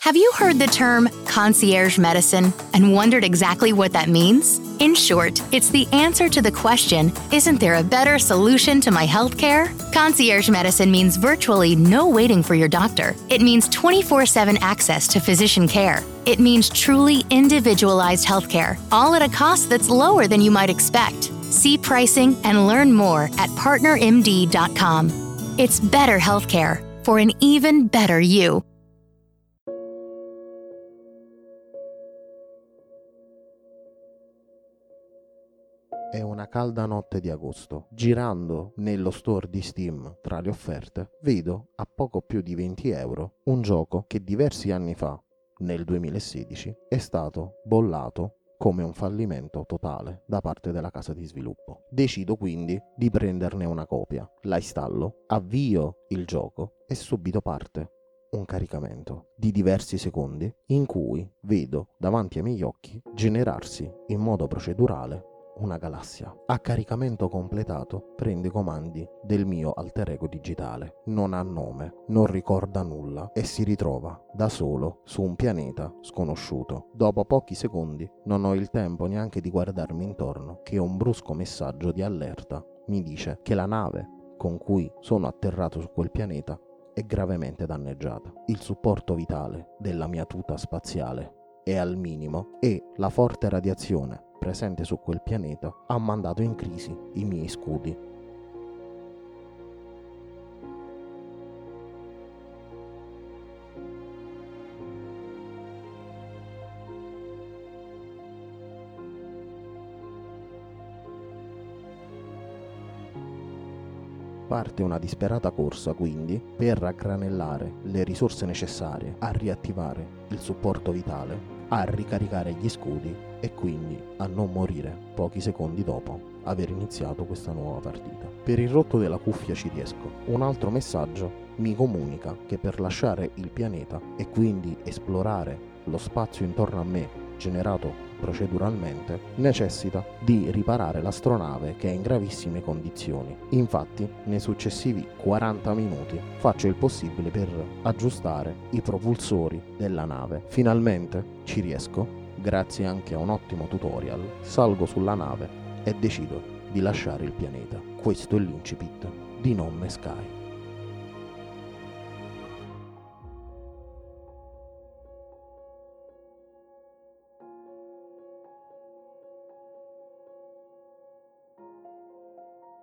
Have you heard the term concierge medicine and wondered exactly what that means? In short, it's the answer to the question Isn't there a better solution to my healthcare? Concierge medicine means virtually no waiting for your doctor. It means 24 7 access to physician care. It means truly individualized healthcare, all at a cost that's lower than you might expect. See pricing and learn more at partnermd.com. It's better healthcare for an even better you. È una calda notte di agosto. Girando nello store di Steam tra le offerte, vedo a poco più di 20 euro un gioco che diversi anni fa, nel 2016, è stato bollato come un fallimento totale da parte della casa di sviluppo. Decido quindi di prenderne una copia, la installo, avvio il gioco e subito parte un caricamento di diversi secondi in cui vedo davanti ai miei occhi generarsi in modo procedurale una galassia. A caricamento completato prende i comandi del mio alter ego digitale. Non ha nome, non ricorda nulla e si ritrova da solo su un pianeta sconosciuto. Dopo pochi secondi non ho il tempo neanche di guardarmi intorno che un brusco messaggio di allerta mi dice che la nave con cui sono atterrato su quel pianeta è gravemente danneggiata. Il supporto vitale della mia tuta spaziale è al minimo e la forte radiazione presente su quel pianeta ha mandato in crisi i miei scudi. Parte una disperata corsa quindi per raggranellare le risorse necessarie a riattivare il supporto vitale a ricaricare gli scudi e quindi a non morire pochi secondi dopo aver iniziato questa nuova partita. Per il rotto della cuffia ci riesco. Un altro messaggio mi comunica che per lasciare il pianeta e quindi esplorare lo spazio intorno a me generato proceduralmente, necessita di riparare l'astronave che è in gravissime condizioni. Infatti, nei successivi 40 minuti faccio il possibile per aggiustare i propulsori della nave. Finalmente ci riesco, grazie anche a un ottimo tutorial, salgo sulla nave e decido di lasciare il pianeta. Questo è l'incipit di Non Me Sky.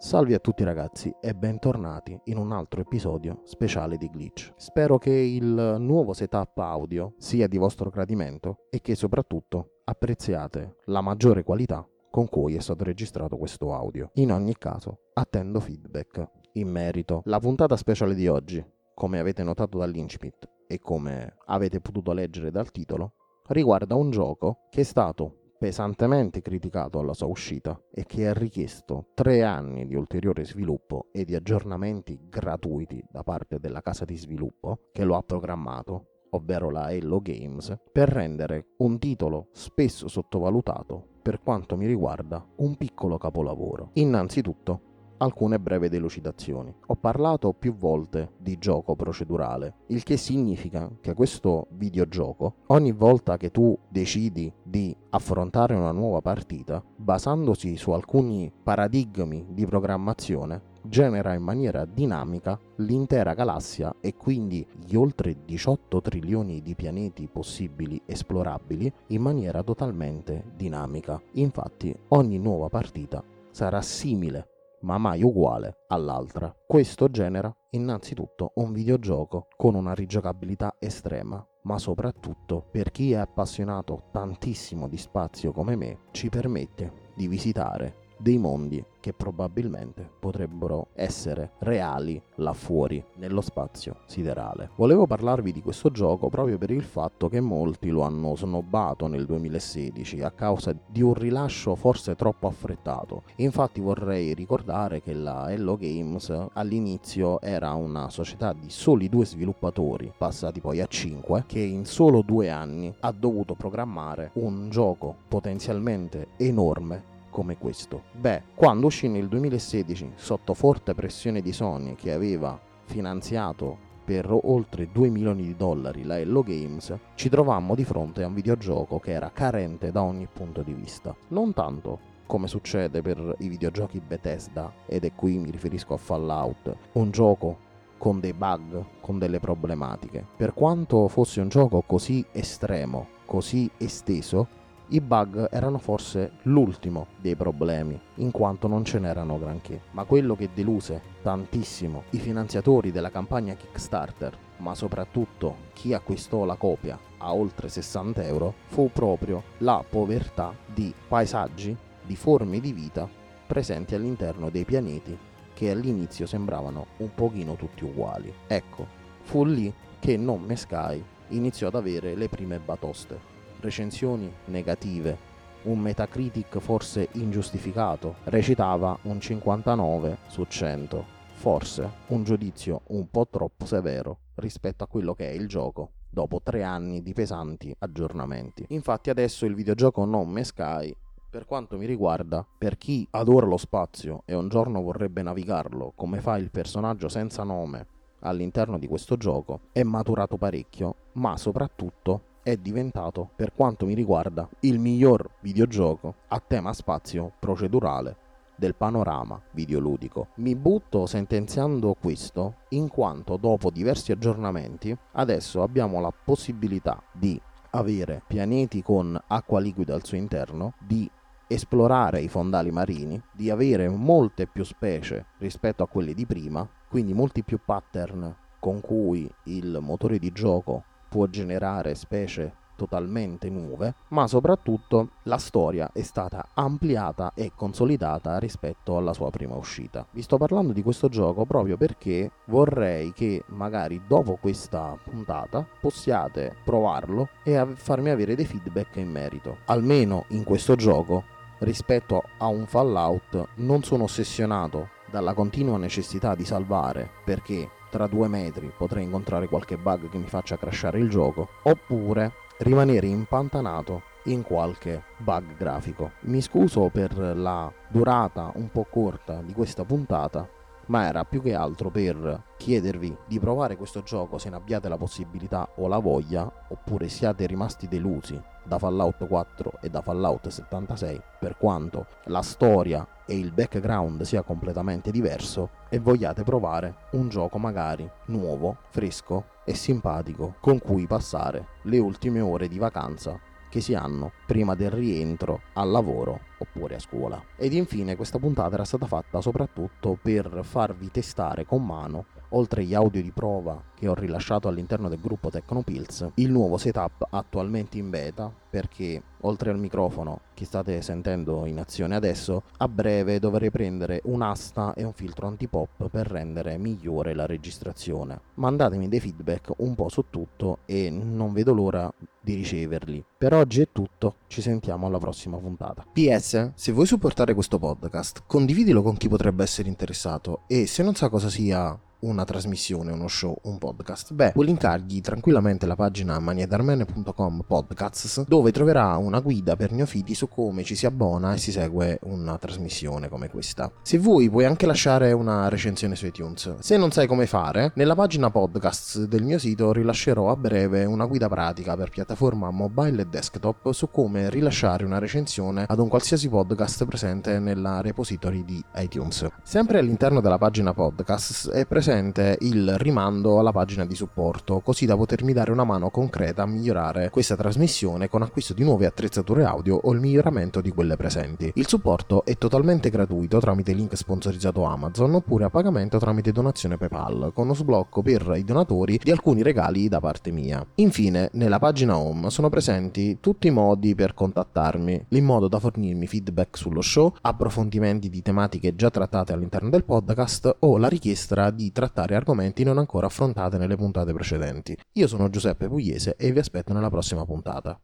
Salve a tutti ragazzi e bentornati in un altro episodio speciale di Glitch. Spero che il nuovo setup audio sia di vostro gradimento e che soprattutto apprezziate la maggiore qualità con cui è stato registrato questo audio. In ogni caso, attendo feedback in merito. La puntata speciale di oggi, come avete notato dall'incipit e come avete potuto leggere dal titolo, riguarda un gioco che è stato pesantemente criticato alla sua uscita e che ha richiesto tre anni di ulteriore sviluppo e di aggiornamenti gratuiti da parte della casa di sviluppo che lo ha programmato, ovvero la Hello Games, per rendere un titolo spesso sottovalutato, per quanto mi riguarda, un piccolo capolavoro. Innanzitutto, alcune brevi delucidazioni. Ho parlato più volte di gioco procedurale, il che significa che questo videogioco, ogni volta che tu decidi di affrontare una nuova partita, basandosi su alcuni paradigmi di programmazione, genera in maniera dinamica l'intera galassia e quindi gli oltre 18 trilioni di pianeti possibili esplorabili in maniera totalmente dinamica. Infatti ogni nuova partita sarà simile ma mai uguale all'altra. Questo genera innanzitutto un videogioco con una rigiocabilità estrema, ma soprattutto per chi è appassionato tantissimo di spazio come me, ci permette di visitare dei mondi che probabilmente potrebbero essere reali là fuori nello spazio siderale. Volevo parlarvi di questo gioco proprio per il fatto che molti lo hanno snobbato nel 2016 a causa di un rilascio forse troppo affrettato. Infatti vorrei ricordare che la Hello Games all'inizio era una società di soli due sviluppatori, passati poi a cinque, che in solo due anni ha dovuto programmare un gioco potenzialmente enorme come questo? Beh, quando uscì nel 2016 sotto forte pressione di Sony che aveva finanziato per oltre 2 milioni di dollari la Hello Games, ci trovammo di fronte a un videogioco che era carente da ogni punto di vista. Non tanto come succede per i videogiochi Bethesda, ed è qui mi riferisco a Fallout, un gioco con dei bug, con delle problematiche. Per quanto fosse un gioco così estremo, così esteso, i bug erano forse l'ultimo dei problemi, in quanto non ce n'erano granché. Ma quello che deluse tantissimo i finanziatori della campagna Kickstarter, ma soprattutto chi acquistò la copia a oltre 60 euro, fu proprio la povertà di paesaggi, di forme di vita presenti all'interno dei pianeti che all'inizio sembravano un pochino tutti uguali. Ecco, fu lì che Non Me Sky iniziò ad avere le prime batoste recensioni negative, un Metacritic forse ingiustificato, recitava un 59 su 100, forse un giudizio un po' troppo severo rispetto a quello che è il gioco dopo tre anni di pesanti aggiornamenti. Infatti adesso il videogioco Non Me Sky per quanto mi riguarda, per chi adora lo spazio e un giorno vorrebbe navigarlo come fa il personaggio senza nome all'interno di questo gioco, è maturato parecchio, ma soprattutto è diventato, per quanto mi riguarda, il miglior videogioco a tema spazio procedurale del panorama videoludico. Mi butto sentenziando questo in quanto dopo diversi aggiornamenti adesso abbiamo la possibilità di avere pianeti con acqua liquida al suo interno, di esplorare i fondali marini, di avere molte più specie rispetto a quelle di prima, quindi molti più pattern con cui il motore di gioco può generare specie totalmente nuove, ma soprattutto la storia è stata ampliata e consolidata rispetto alla sua prima uscita. Vi sto parlando di questo gioco proprio perché vorrei che magari dopo questa puntata possiate provarlo e farmi avere dei feedback in merito. Almeno in questo gioco rispetto a un Fallout non sono ossessionato dalla continua necessità di salvare perché tra due metri potrei incontrare qualche bug che mi faccia crashare il gioco, oppure rimanere impantanato in qualche bug grafico. Mi scuso per la durata un po' corta di questa puntata, ma era più che altro per chiedervi di provare questo gioco se ne abbiate la possibilità o la voglia, oppure siate rimasti delusi da Fallout 4 e da Fallout 76, per quanto la storia e il background sia completamente diverso, e vogliate provare un gioco magari nuovo, fresco e simpatico con cui passare le ultime ore di vacanza che si hanno prima del rientro al lavoro oppure a scuola. Ed infine questa puntata era stata fatta soprattutto per farvi testare con mano oltre agli audio di prova che ho rilasciato all'interno del gruppo Tecnopills, il nuovo setup attualmente in beta perché oltre al microfono che state sentendo in azione adesso, a breve dovrei prendere un'asta e un filtro antipop per rendere migliore la registrazione. Mandatemi dei feedback un po' su tutto e non vedo l'ora di riceverli. Per oggi è tutto, ci sentiamo alla prossima puntata. PS, se vuoi supportare questo podcast, condividilo con chi potrebbe essere interessato. E se non sa cosa sia una trasmissione, uno show, un podcast? Beh, puoi linkargli tranquillamente la pagina maniedarmene.com podcasts dove troverà una guida per neofiti su come ci si abbona e si segue una trasmissione come questa. Se vuoi puoi anche lasciare una recensione su iTunes. Se non sai come fare, nella pagina podcasts del mio sito rilascerò a breve una guida pratica per piattaforma mobile e desktop su come rilasciare una recensione ad un qualsiasi podcast presente nella repository di iTunes. Sempre all'interno della pagina podcasts è presente presente il rimando alla pagina di supporto, così da potermi dare una mano concreta a migliorare questa trasmissione con acquisto di nuove attrezzature audio o il miglioramento di quelle presenti. Il supporto è totalmente gratuito tramite link sponsorizzato Amazon oppure a pagamento tramite donazione PayPal, con uno sblocco per i donatori di alcuni regali da parte mia. Infine, nella pagina home sono presenti tutti i modi per contattarmi, in modo da fornirmi feedback sullo show, approfondimenti di tematiche già trattate all'interno del podcast o la richiesta di trattare argomenti non ancora affrontati nelle puntate precedenti. Io sono Giuseppe Pugliese e vi aspetto nella prossima puntata.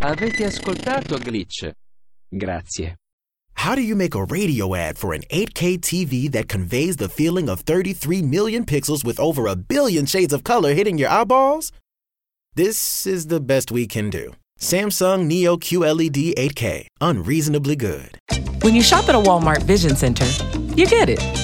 Avete ascoltato Glitch? Grazie. How do you make a radio ad for an 8K TV that conveys the feeling of 33 million pixels with over a billion shades of color hitting your eyeballs? This is the best we can do. Samsung Neo QLED 8K, unreasonably good. When you shop at a Walmart Vision Center, you get it.